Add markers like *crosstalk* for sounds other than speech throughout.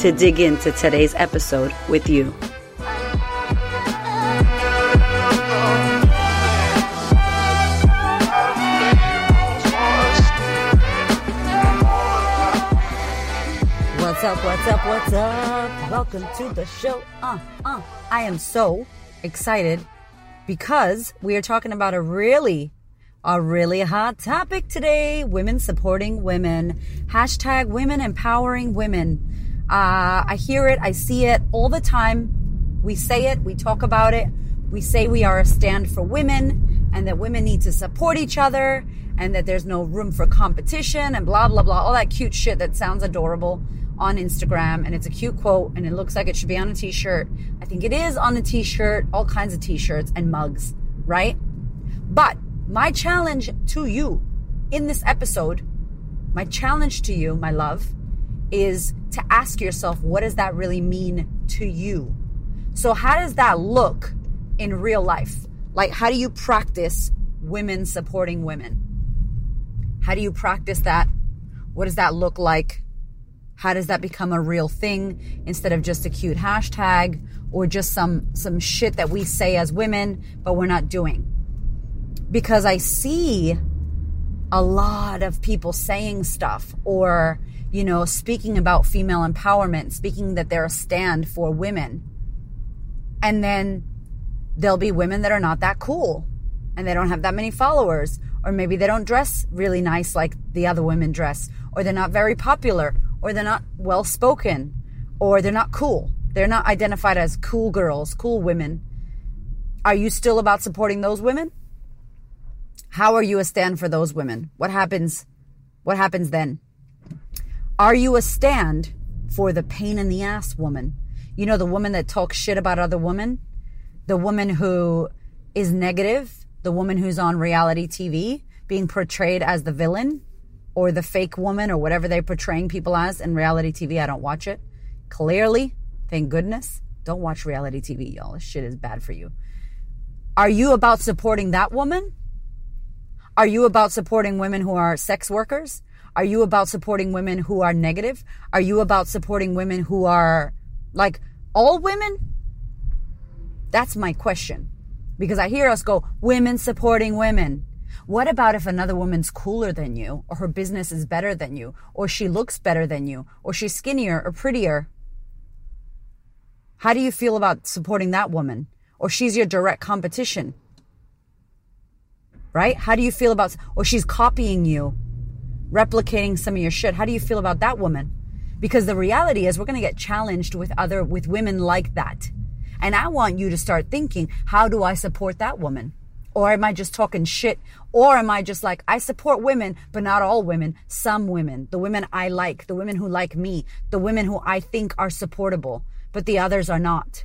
to dig into today's episode with you. What's up? What's up? What's up? Welcome to the show. Uh, uh. I am so excited because we are talking about a really, a really hot topic today. Women supporting women. Hashtag women empowering women. Uh, I hear it. I see it all the time. We say it. We talk about it. We say we are a stand for women and that women need to support each other and that there's no room for competition and blah, blah, blah. All that cute shit that sounds adorable on Instagram and it's a cute quote and it looks like it should be on a t-shirt. I think it is on a t-shirt, all kinds of t-shirts and mugs, right? But my challenge to you in this episode, my challenge to you, my love, is to ask yourself, what does that really mean to you? So how does that look in real life? Like, how do you practice women supporting women? How do you practice that? What does that look like? How does that become a real thing instead of just a cute hashtag or just some some shit that we say as women but we're not doing? Because I see a lot of people saying stuff or you know speaking about female empowerment, speaking that they're a stand for women. And then there'll be women that are not that cool and they don't have that many followers or maybe they don't dress really nice like the other women dress or they're not very popular or they're not well spoken, or they're not cool. They're not identified as cool girls, cool women. Are you still about supporting those women? How are you a stand for those women? What happens? What happens then? Are you a stand for the pain in the ass woman? You know, the woman that talks shit about other women? The woman who is negative? The woman who's on reality TV being portrayed as the villain? or the fake woman or whatever they're portraying people as in reality TV. I don't watch it. Clearly, thank goodness. Don't watch reality TV, y'all. This shit is bad for you. Are you about supporting that woman? Are you about supporting women who are sex workers? Are you about supporting women who are negative? Are you about supporting women who are like all women? That's my question. Because I hear us go, women supporting women. What about if another woman's cooler than you, or her business is better than you, or she looks better than you, or she's skinnier or prettier? How do you feel about supporting that woman? Or she's your direct competition? Right? How do you feel about, or she's copying you, replicating some of your shit? How do you feel about that woman? Because the reality is we're going to get challenged with other, with women like that. And I want you to start thinking, how do I support that woman? Or am I just talking shit? Or am I just like, I support women, but not all women, some women, the women I like, the women who like me, the women who I think are supportable, but the others are not.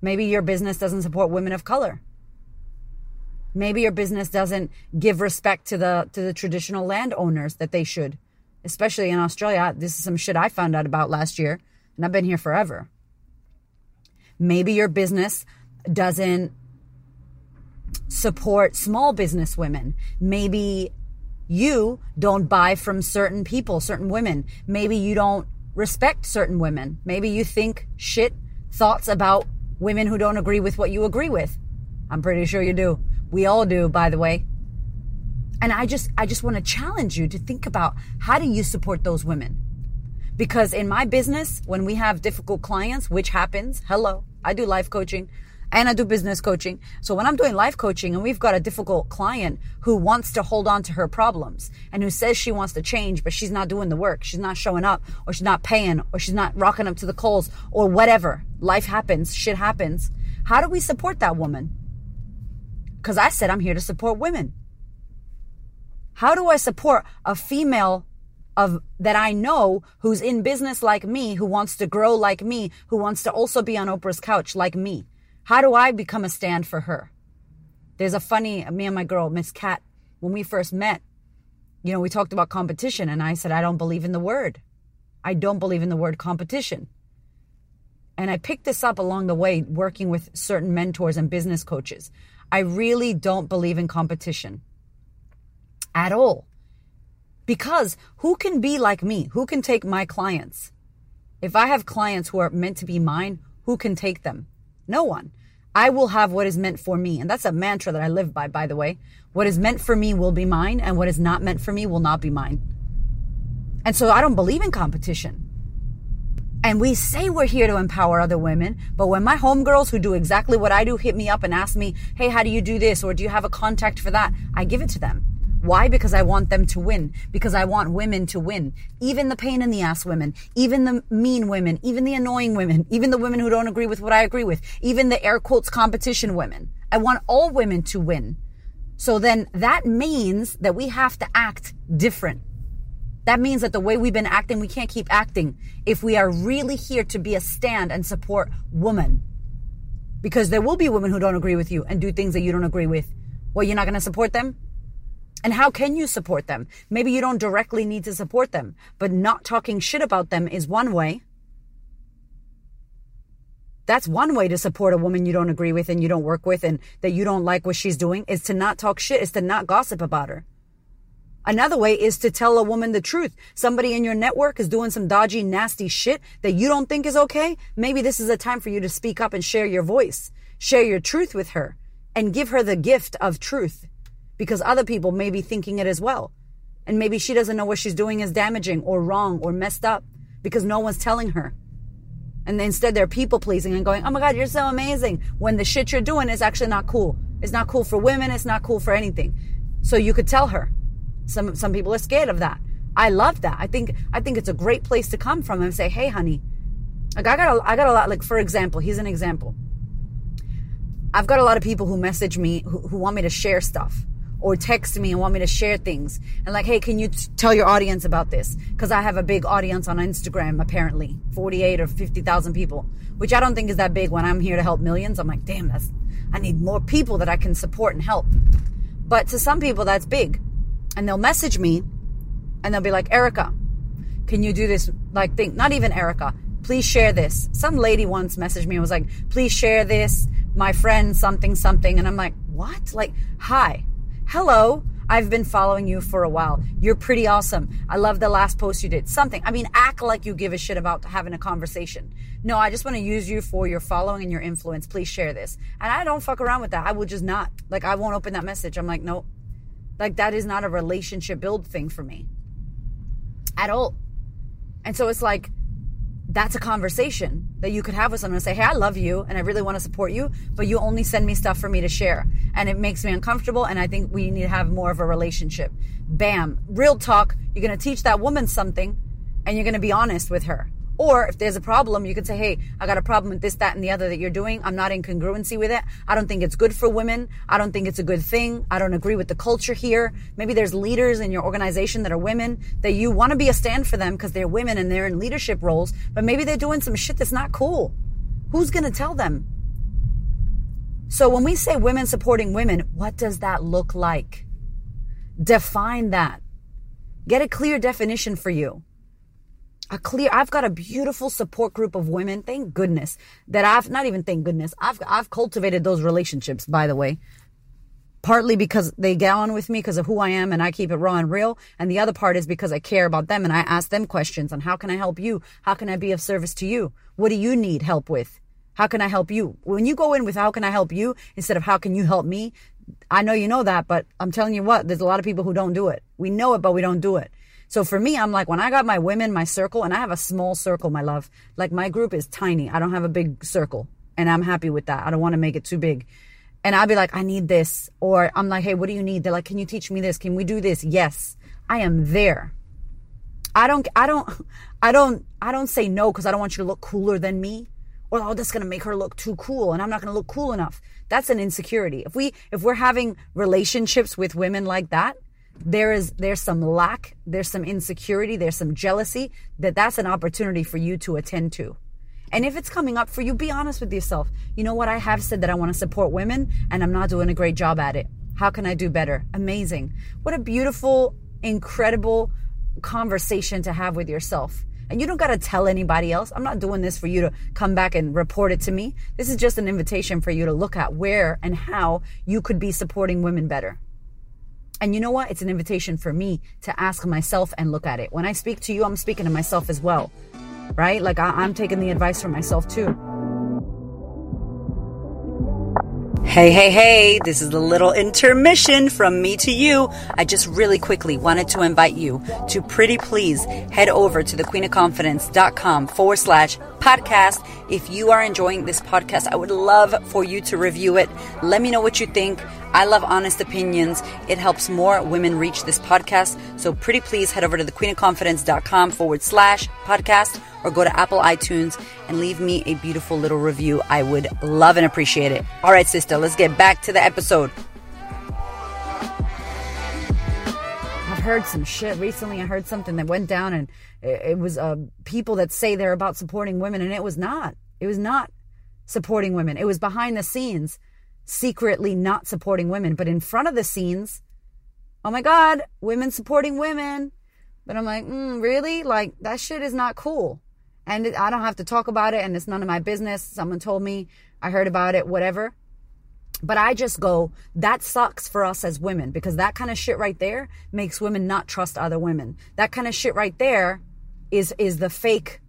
Maybe your business doesn't support women of color. Maybe your business doesn't give respect to the to the traditional landowners that they should. Especially in Australia. This is some shit I found out about last year, and I've been here forever. Maybe your business doesn't support small business women. Maybe you don't buy from certain people, certain women. Maybe you don't respect certain women. Maybe you think shit thoughts about women who don't agree with what you agree with. I'm pretty sure you do. We all do, by the way. And I just I just want to challenge you to think about how do you support those women? Because in my business, when we have difficult clients, which happens, hello, I do life coaching and I do business coaching. So when I'm doing life coaching and we've got a difficult client who wants to hold on to her problems and who says she wants to change, but she's not doing the work, she's not showing up, or she's not paying, or she's not rocking up to the calls, or whatever. Life happens, shit happens. How do we support that woman? Because I said I'm here to support women. How do I support a female of that I know who's in business like me, who wants to grow like me, who wants to also be on Oprah's couch like me? How do I become a stand for her? There's a funny, me and my girl, Miss Cat, when we first met, you know, we talked about competition and I said, I don't believe in the word. I don't believe in the word competition. And I picked this up along the way working with certain mentors and business coaches. I really don't believe in competition at all. Because who can be like me? Who can take my clients? If I have clients who are meant to be mine, who can take them? No one. I will have what is meant for me. And that's a mantra that I live by, by the way. What is meant for me will be mine, and what is not meant for me will not be mine. And so I don't believe in competition. And we say we're here to empower other women, but when my homegirls who do exactly what I do hit me up and ask me, hey, how do you do this? Or do you have a contact for that? I give it to them. Why? Because I want them to win. Because I want women to win. Even the pain in the ass women, even the mean women, even the annoying women, even the women who don't agree with what I agree with, even the air quotes competition women. I want all women to win. So then that means that we have to act different. That means that the way we've been acting, we can't keep acting if we are really here to be a stand and support women. Because there will be women who don't agree with you and do things that you don't agree with. Well, you're not going to support them? And how can you support them? Maybe you don't directly need to support them, but not talking shit about them is one way. That's one way to support a woman you don't agree with and you don't work with and that you don't like what she's doing is to not talk shit, is to not gossip about her. Another way is to tell a woman the truth. Somebody in your network is doing some dodgy, nasty shit that you don't think is okay. Maybe this is a time for you to speak up and share your voice, share your truth with her and give her the gift of truth because other people may be thinking it as well. And maybe she doesn't know what she's doing is damaging or wrong or messed up because no one's telling her. And instead they're people pleasing and going, Oh my God, you're so amazing. When the shit you're doing is actually not cool. It's not cool for women. It's not cool for anything. So you could tell her. Some, some people are scared of that. I love that. I think, I think it's a great place to come from and say, Hey, honey, like I got a, I got a lot, like for example, here's an example. I've got a lot of people who message me who, who want me to share stuff or text me and want me to share things and like, hey, can you t- tell your audience about this? Because I have a big audience on Instagram, apparently 48 or 50,000 people, which I don't think is that big when I'm here to help millions. I'm like, damn, that's, I need more people that I can support and help. But to some people, that's big. And they'll message me and they'll be like, Erika, can you do this like thing? Not even Erika. Please share this. Some lady once messaged me and was like, please share this. My friend, something, something. And I'm like, what? Like, hi. Hello. I've been following you for a while. You're pretty awesome. I love the last post you did. Something. I mean, act like you give a shit about having a conversation. No, I just want to use you for your following and your influence. Please share this. And I don't fuck around with that. I will just not. Like, I won't open that message. I'm like, nope. Like, that is not a relationship build thing for me at all. And so it's like, that's a conversation that you could have with someone and say, Hey, I love you and I really want to support you, but you only send me stuff for me to share. And it makes me uncomfortable. And I think we need to have more of a relationship. Bam. Real talk. You're going to teach that woman something and you're going to be honest with her. Or if there's a problem, you could say, Hey, I got a problem with this, that, and the other that you're doing. I'm not in congruency with it. I don't think it's good for women. I don't think it's a good thing. I don't agree with the culture here. Maybe there's leaders in your organization that are women that you want to be a stand for them because they're women and they're in leadership roles, but maybe they're doing some shit that's not cool. Who's going to tell them? So when we say women supporting women, what does that look like? Define that. Get a clear definition for you a clear I've got a beautiful support group of women thank goodness that I've not even thank goodness I've I've cultivated those relationships by the way. Partly because they get on with me because of who I am and I keep it raw and real. And the other part is because I care about them and I ask them questions on how can I help you? How can I be of service to you? What do you need help with? How can I help you? When you go in with how can I help you instead of how can you help me? I know you know that but I'm telling you what there's a lot of people who don't do it. We know it but we don't do it so for me, I'm like, when I got my women, my circle, and I have a small circle, my love, like my group is tiny. I don't have a big circle and I'm happy with that. I don't want to make it too big. And I'll be like, I need this. Or I'm like, hey, what do you need? They're like, can you teach me this? Can we do this? Yes, I am there. I don't, I don't, I don't, I don't say no because I don't want you to look cooler than me. Or, oh, that's going to make her look too cool and I'm not going to look cool enough. That's an insecurity. If we, if we're having relationships with women like that, there is there's some lack, there's some insecurity, there's some jealousy that that's an opportunity for you to attend to. And if it's coming up for you, be honest with yourself. You know what? I have said that I want to support women and I'm not doing a great job at it. How can I do better? Amazing. What a beautiful, incredible conversation to have with yourself. And you don't got to tell anybody else. I'm not doing this for you to come back and report it to me. This is just an invitation for you to look at where and how you could be supporting women better. And you know what? It's an invitation for me to ask myself and look at it. When I speak to you, I'm speaking to myself as well, right? Like I, am taking the advice from myself too. Hey, hey, hey, this is a little intermission from me to you. I just really quickly wanted to invite you to pretty please head over to thequeenofconfidence.com forward slash podcast. If you are enjoying this podcast, I would love for you to review it. Let me know what you think. I love honest opinions. It helps more women reach this podcast. So pretty please head over to thequeenofconfidence.com forward slash podcast or go to Apple iTunes and leave me a beautiful little review. I would love and appreciate it. All right, sister, let's get back to the episode. Heard some shit recently. I heard something that went down and it was uh, people that say they're about supporting women and it was not. It was not supporting women. It was behind the scenes secretly not supporting women, but in front of the scenes, oh my God, women supporting women. But I'm like, mm, really? Like, that shit is not cool. And I don't have to talk about it, and it's none of my business. Someone told me, I heard about it, whatever. But I just go, that sucks for us as women because that kind of shit right there makes women not trust other women. That kind of shit right there is is the fake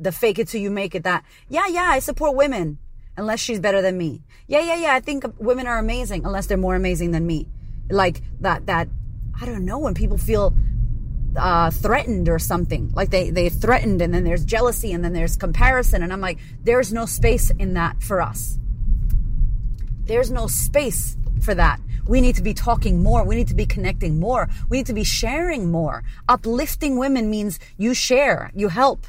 the fake it till you make it that yeah yeah I support women unless she's better than me. Yeah, yeah, yeah. I think women are amazing unless they're more amazing than me. Like that, that, I don't know, when people feel uh, threatened or something, like they, they threatened and then there's jealousy and then there's comparison. And I'm like, there's no space in that for us. There's no space for that. We need to be talking more. We need to be connecting more. We need to be sharing more. Uplifting women means you share, you help,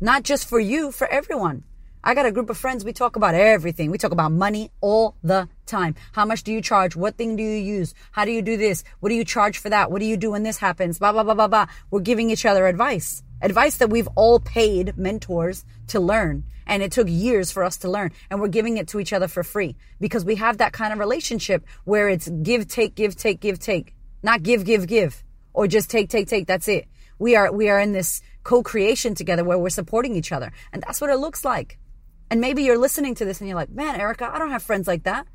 not just for you, for everyone. I got a group of friends. We talk about everything. We talk about money all the time. How much do you charge? What thing do you use? How do you do this? What do you charge for that? What do you do when this happens? Blah, blah, blah, blah, blah. We're giving each other advice. Advice that we've all paid mentors to learn. And it took years for us to learn. And we're giving it to each other for free because we have that kind of relationship where it's give, take, give, take, give, take. Not give, give, give. Or just take, take, take. That's it. We are, we are in this co-creation together where we're supporting each other. And that's what it looks like. And maybe you're listening to this and you're like, man, Erika, I don't have friends like that.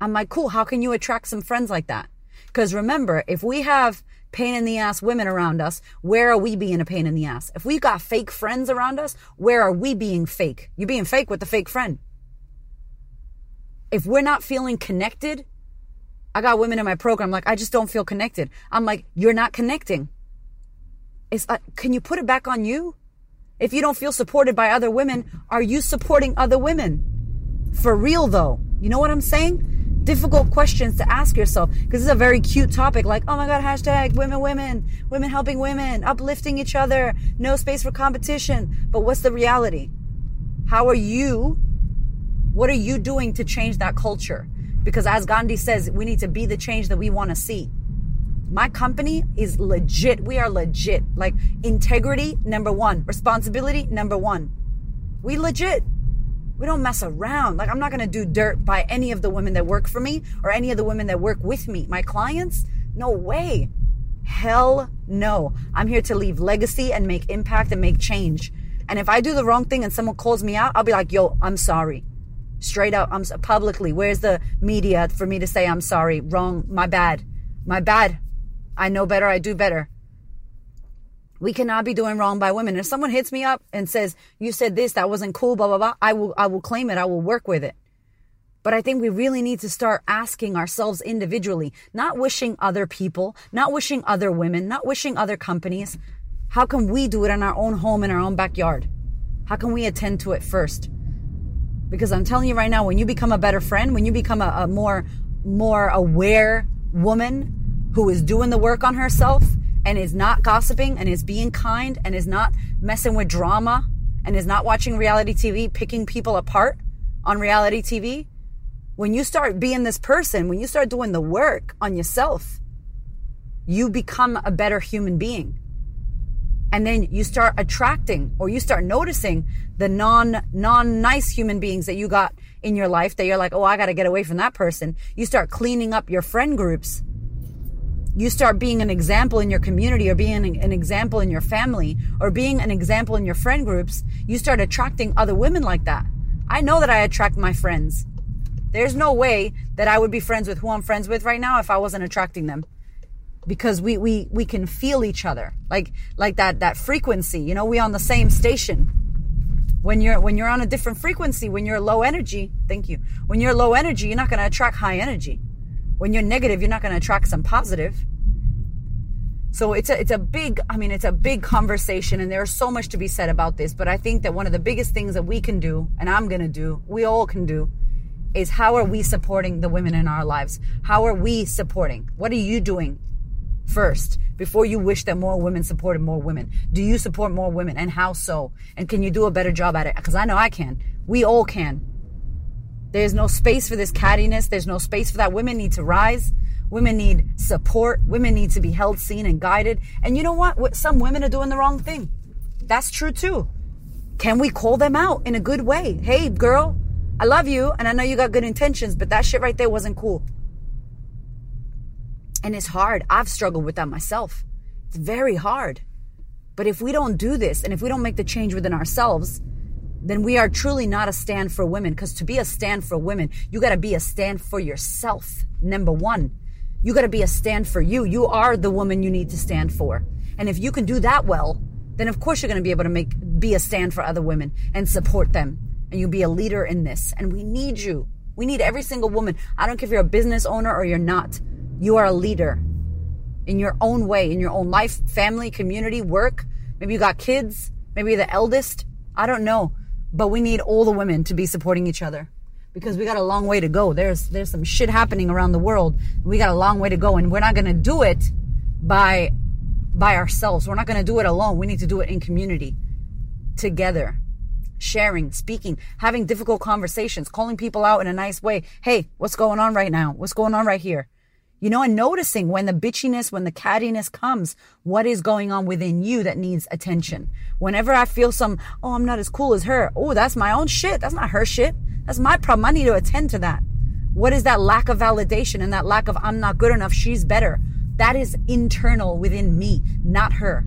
I'm like, cool. How can you attract some friends like that? Because remember, if we have pain in the ass women around us, where are we being a pain in the ass? If we've got fake friends around us, where are we being fake? You're being fake with the fake friend. If we're not feeling connected, I got women in my program like, I just don't feel connected. I'm like, you're not connecting. It's like, can you put it back on you? If you don't feel supported by other women, are you supporting other women? For real though. You know what I'm saying? Difficult questions to ask yourself because it's a very cute topic like, oh my God, hashtag women, women, women helping women, uplifting each other, no space for competition. But what's the reality? How are you? What are you doing to change that culture? Because as Gandhi says, we need to be the change that we want to see. My company is legit. We are legit. Like integrity, number one. Responsibility, number one. We legit. We don't mess around. Like I'm not going to do dirt by any of the women that work for me or any of the women that work with me. My clients? No way. Hell no. I'm here to leave legacy and make impact and make change. And if I do the wrong thing and someone calls me out, I'll be like, yo, I'm sorry. Straight up, I'm publicly. Where's the media for me to say I'm sorry? Wrong. My bad. My bad. I know better, I do better. We cannot be doing wrong by women. If someone hits me up and says, you said this, that wasn't cool, blah, blah, blah, I will, I will claim it. I will work with it. But I think we really need to start asking ourselves individually, not wishing other people, not wishing other women, not wishing other companies. How can we do it in our own home, in our own backyard? How can we attend to it first? Because I'm telling you right now, when you become a better friend, when you become a, a more, more aware woman, who is doing the work on herself and is not gossiping and is being kind and is not messing with drama and is not watching reality TV, picking people apart on reality TV, when you start being this person, when you start doing the work on yourself, you become a better human being. And then you start attracting or you start noticing the non non nice human beings that you got in your life that you're like, "Oh, I got to get away from that person." You start cleaning up your friend groups. You start being an example in your community or being an example in your family or being an example in your friend groups. You start attracting other women like that. I know that I attract my friends. There's no way that I would be friends with who I'm friends with right now if I wasn't attracting them because we we we can feel each other like like that that frequency you know we on the same station when you're when you're on a different frequency when you're low energy thank you when you're low energy you're not going to attract high energy when you're negative you're not going to attract some positive so it's a it's a big i mean it's a big conversation and there's so much to be said about this but i think that one of the biggest things that we can do and i'm going to do we all can do is how are we supporting the women in our lives how are we supporting what are you doing first before you wish that more women supported more women? Do you support more women and how so? And can you do a better job at it? Because I know I can. We all can. There's no space for this cattiness. There's no space for that. Women need to rise. Women need support. Women need to be held, seen, and guided. And you know what? Some women are doing the wrong thing. That's true too. Can we call them out in a good way? Hey, girl, I love you and I know you got good intentions, but that shit right there wasn't cool. And it's hard. I've struggled with that myself. It's very hard. But if we don't do this and if we don't make the change within ourselves, then we are truly not a stand for women. Because to be a stand for women, you got to be a stand for yourself. Number one, you got to be a stand for you. You are the woman you need to stand for. And if you can do that well, then of course you're going to be able to make be a stand for other women and support them. And you'll be a leader in this. And we need you. We need every single woman. I don't care if you're a business owner or you're not. You are a leader in your own way, in your own life, family, community, work. Maybe you got kids. Maybe you're the eldest. I don't know. But we need all the women to be supporting each other because we got a long way to go. There's there's some shit happening around the world. We got a long way to go and we're not to do it by by ourselves. We're not to do it alone. We need to do it in community together. Sharing, speaking, having difficult conversations, calling people out in a nice way. Hey, what's going on right now? What's going on right here? You know, and noticing when the bitchiness, when the cattiness comes, what is going on within you that needs attention. Whenever I feel some, oh, I'm not as cool as her. Oh, that's my own shit. That's not her shit. That's my problem. I need to attend to that. What is that lack of validation and that lack of I'm not good enough? She's better. That is internal within me, not her.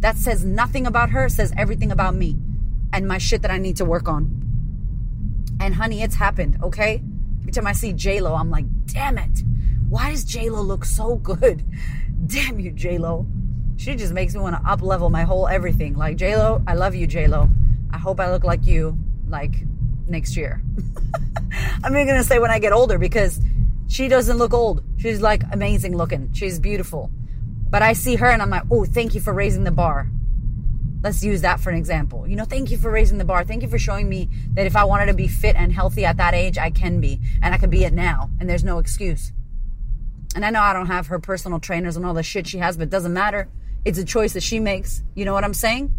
That says nothing about her, says everything about me and my shit that I need to work on. And honey, it's happened, okay? Every time I see J-Lo, I'm like, damn it why does J-Lo look so good? *laughs* Damn you, J-Lo. She just makes me want to up level my whole everything. Like, J-Lo, I love you, J-Lo. I hope I look like you, like, next year. *laughs* I'm even going to say when I get older because she doesn't look old. She's like amazing looking. She's beautiful. But I see her and I'm like, oh, thank you for raising the bar. Let's use that for an example. You know, thank you for raising the bar. Thank you for showing me that if I wanted to be fit and healthy at that age, I can be. And I can be it now. And there's no excuse. And I know I don't have her personal trainers and all the shit she has, but it doesn't matter. It's a choice that she makes. You know what I'm saying?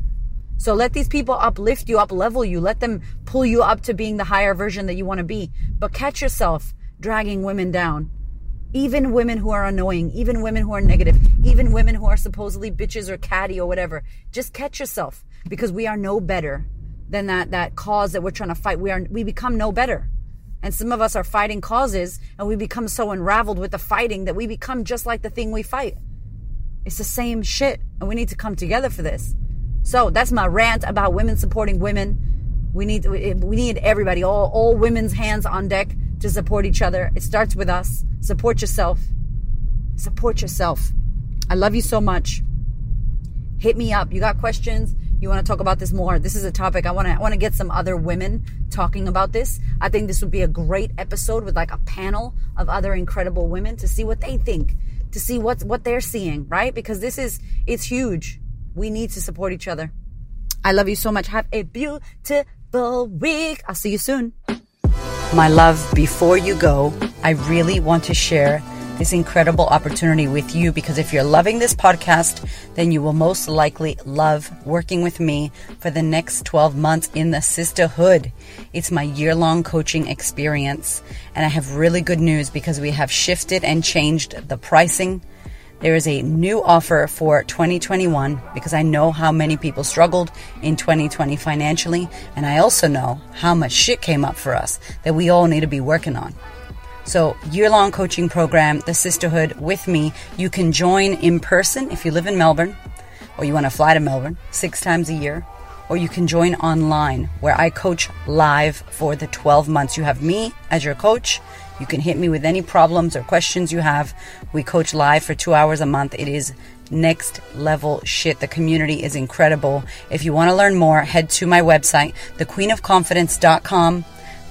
So let these people uplift you, up level you, let them pull you up to being the higher version that you want to be. But catch yourself dragging women down. Even women who are annoying, even women who are negative, even women who are supposedly bitches or catty or whatever. Just catch yourself because we are no better than that, that cause that we're trying to fight. We are, we become no better. And some of us are fighting causes and we become so unraveled with the fighting that we become just like the thing we fight. It's the same shit. And we need to come together for this. So that's my rant about women supporting women. We need we need everybody, all all women's hands on deck to support each other. It starts with us. Support yourself. Support yourself. I love you so much. Hit me up. You got questions? you want to talk about this more, this is a topic I want to I want to get some other women talking about this. I think this would be a great episode with like a panel of other incredible women to see what they think, to see what what they're seeing, right? Because this is it's huge. We need to support each other. I love you so much. Have a beautiful week. I'll see you soon. My love, before you go, I really want to share this incredible opportunity with you because if you're loving this podcast, then you will most likely love working with me for the next 12 months in the Sistahood. It's my year long coaching experience. And I have really good news because we have shifted and changed the pricing there is a new offer for 2021 because I know how many people struggled in 2020 financially, and I also know how much shit came up for us that we all need to be working on. So, year long coaching program, The Sistahood with me. You can join in person if you live in Melbourne or you want to fly to Melbourne six times a year, or you can join online where I coach live for the 12 months. You have me as your coach. You can hit me with any problems or questions you have. We coach live for two hours a month. It is next level shit. The community is incredible. If you want to learn more, head to my website, thequeenofconfidence.com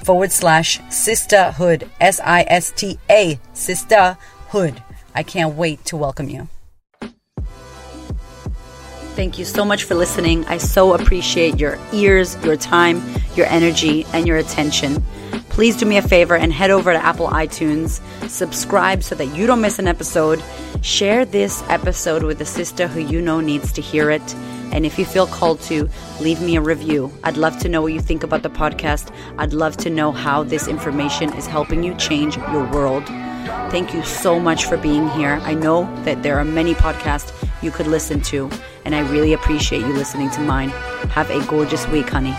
forward slash sistahood, S I S T A, sistahood. I can't wait to welcome you. Thank you so much for listening. I so appreciate your ears, your time, your energy, and your attention. Please do me a favor and head over to Apple iTunes, subscribe so that you don't miss an episode. Share this episode with a sister who you know needs to hear it. And if you feel called to, leave me a review. I'd love to know what you think about the podcast. I'd love to know how this information is helping you change your world. Thank you so much for being here. I know that there are many podcasts you could listen to, and I really appreciate you listening to mine. Have a gorgeous week, honey.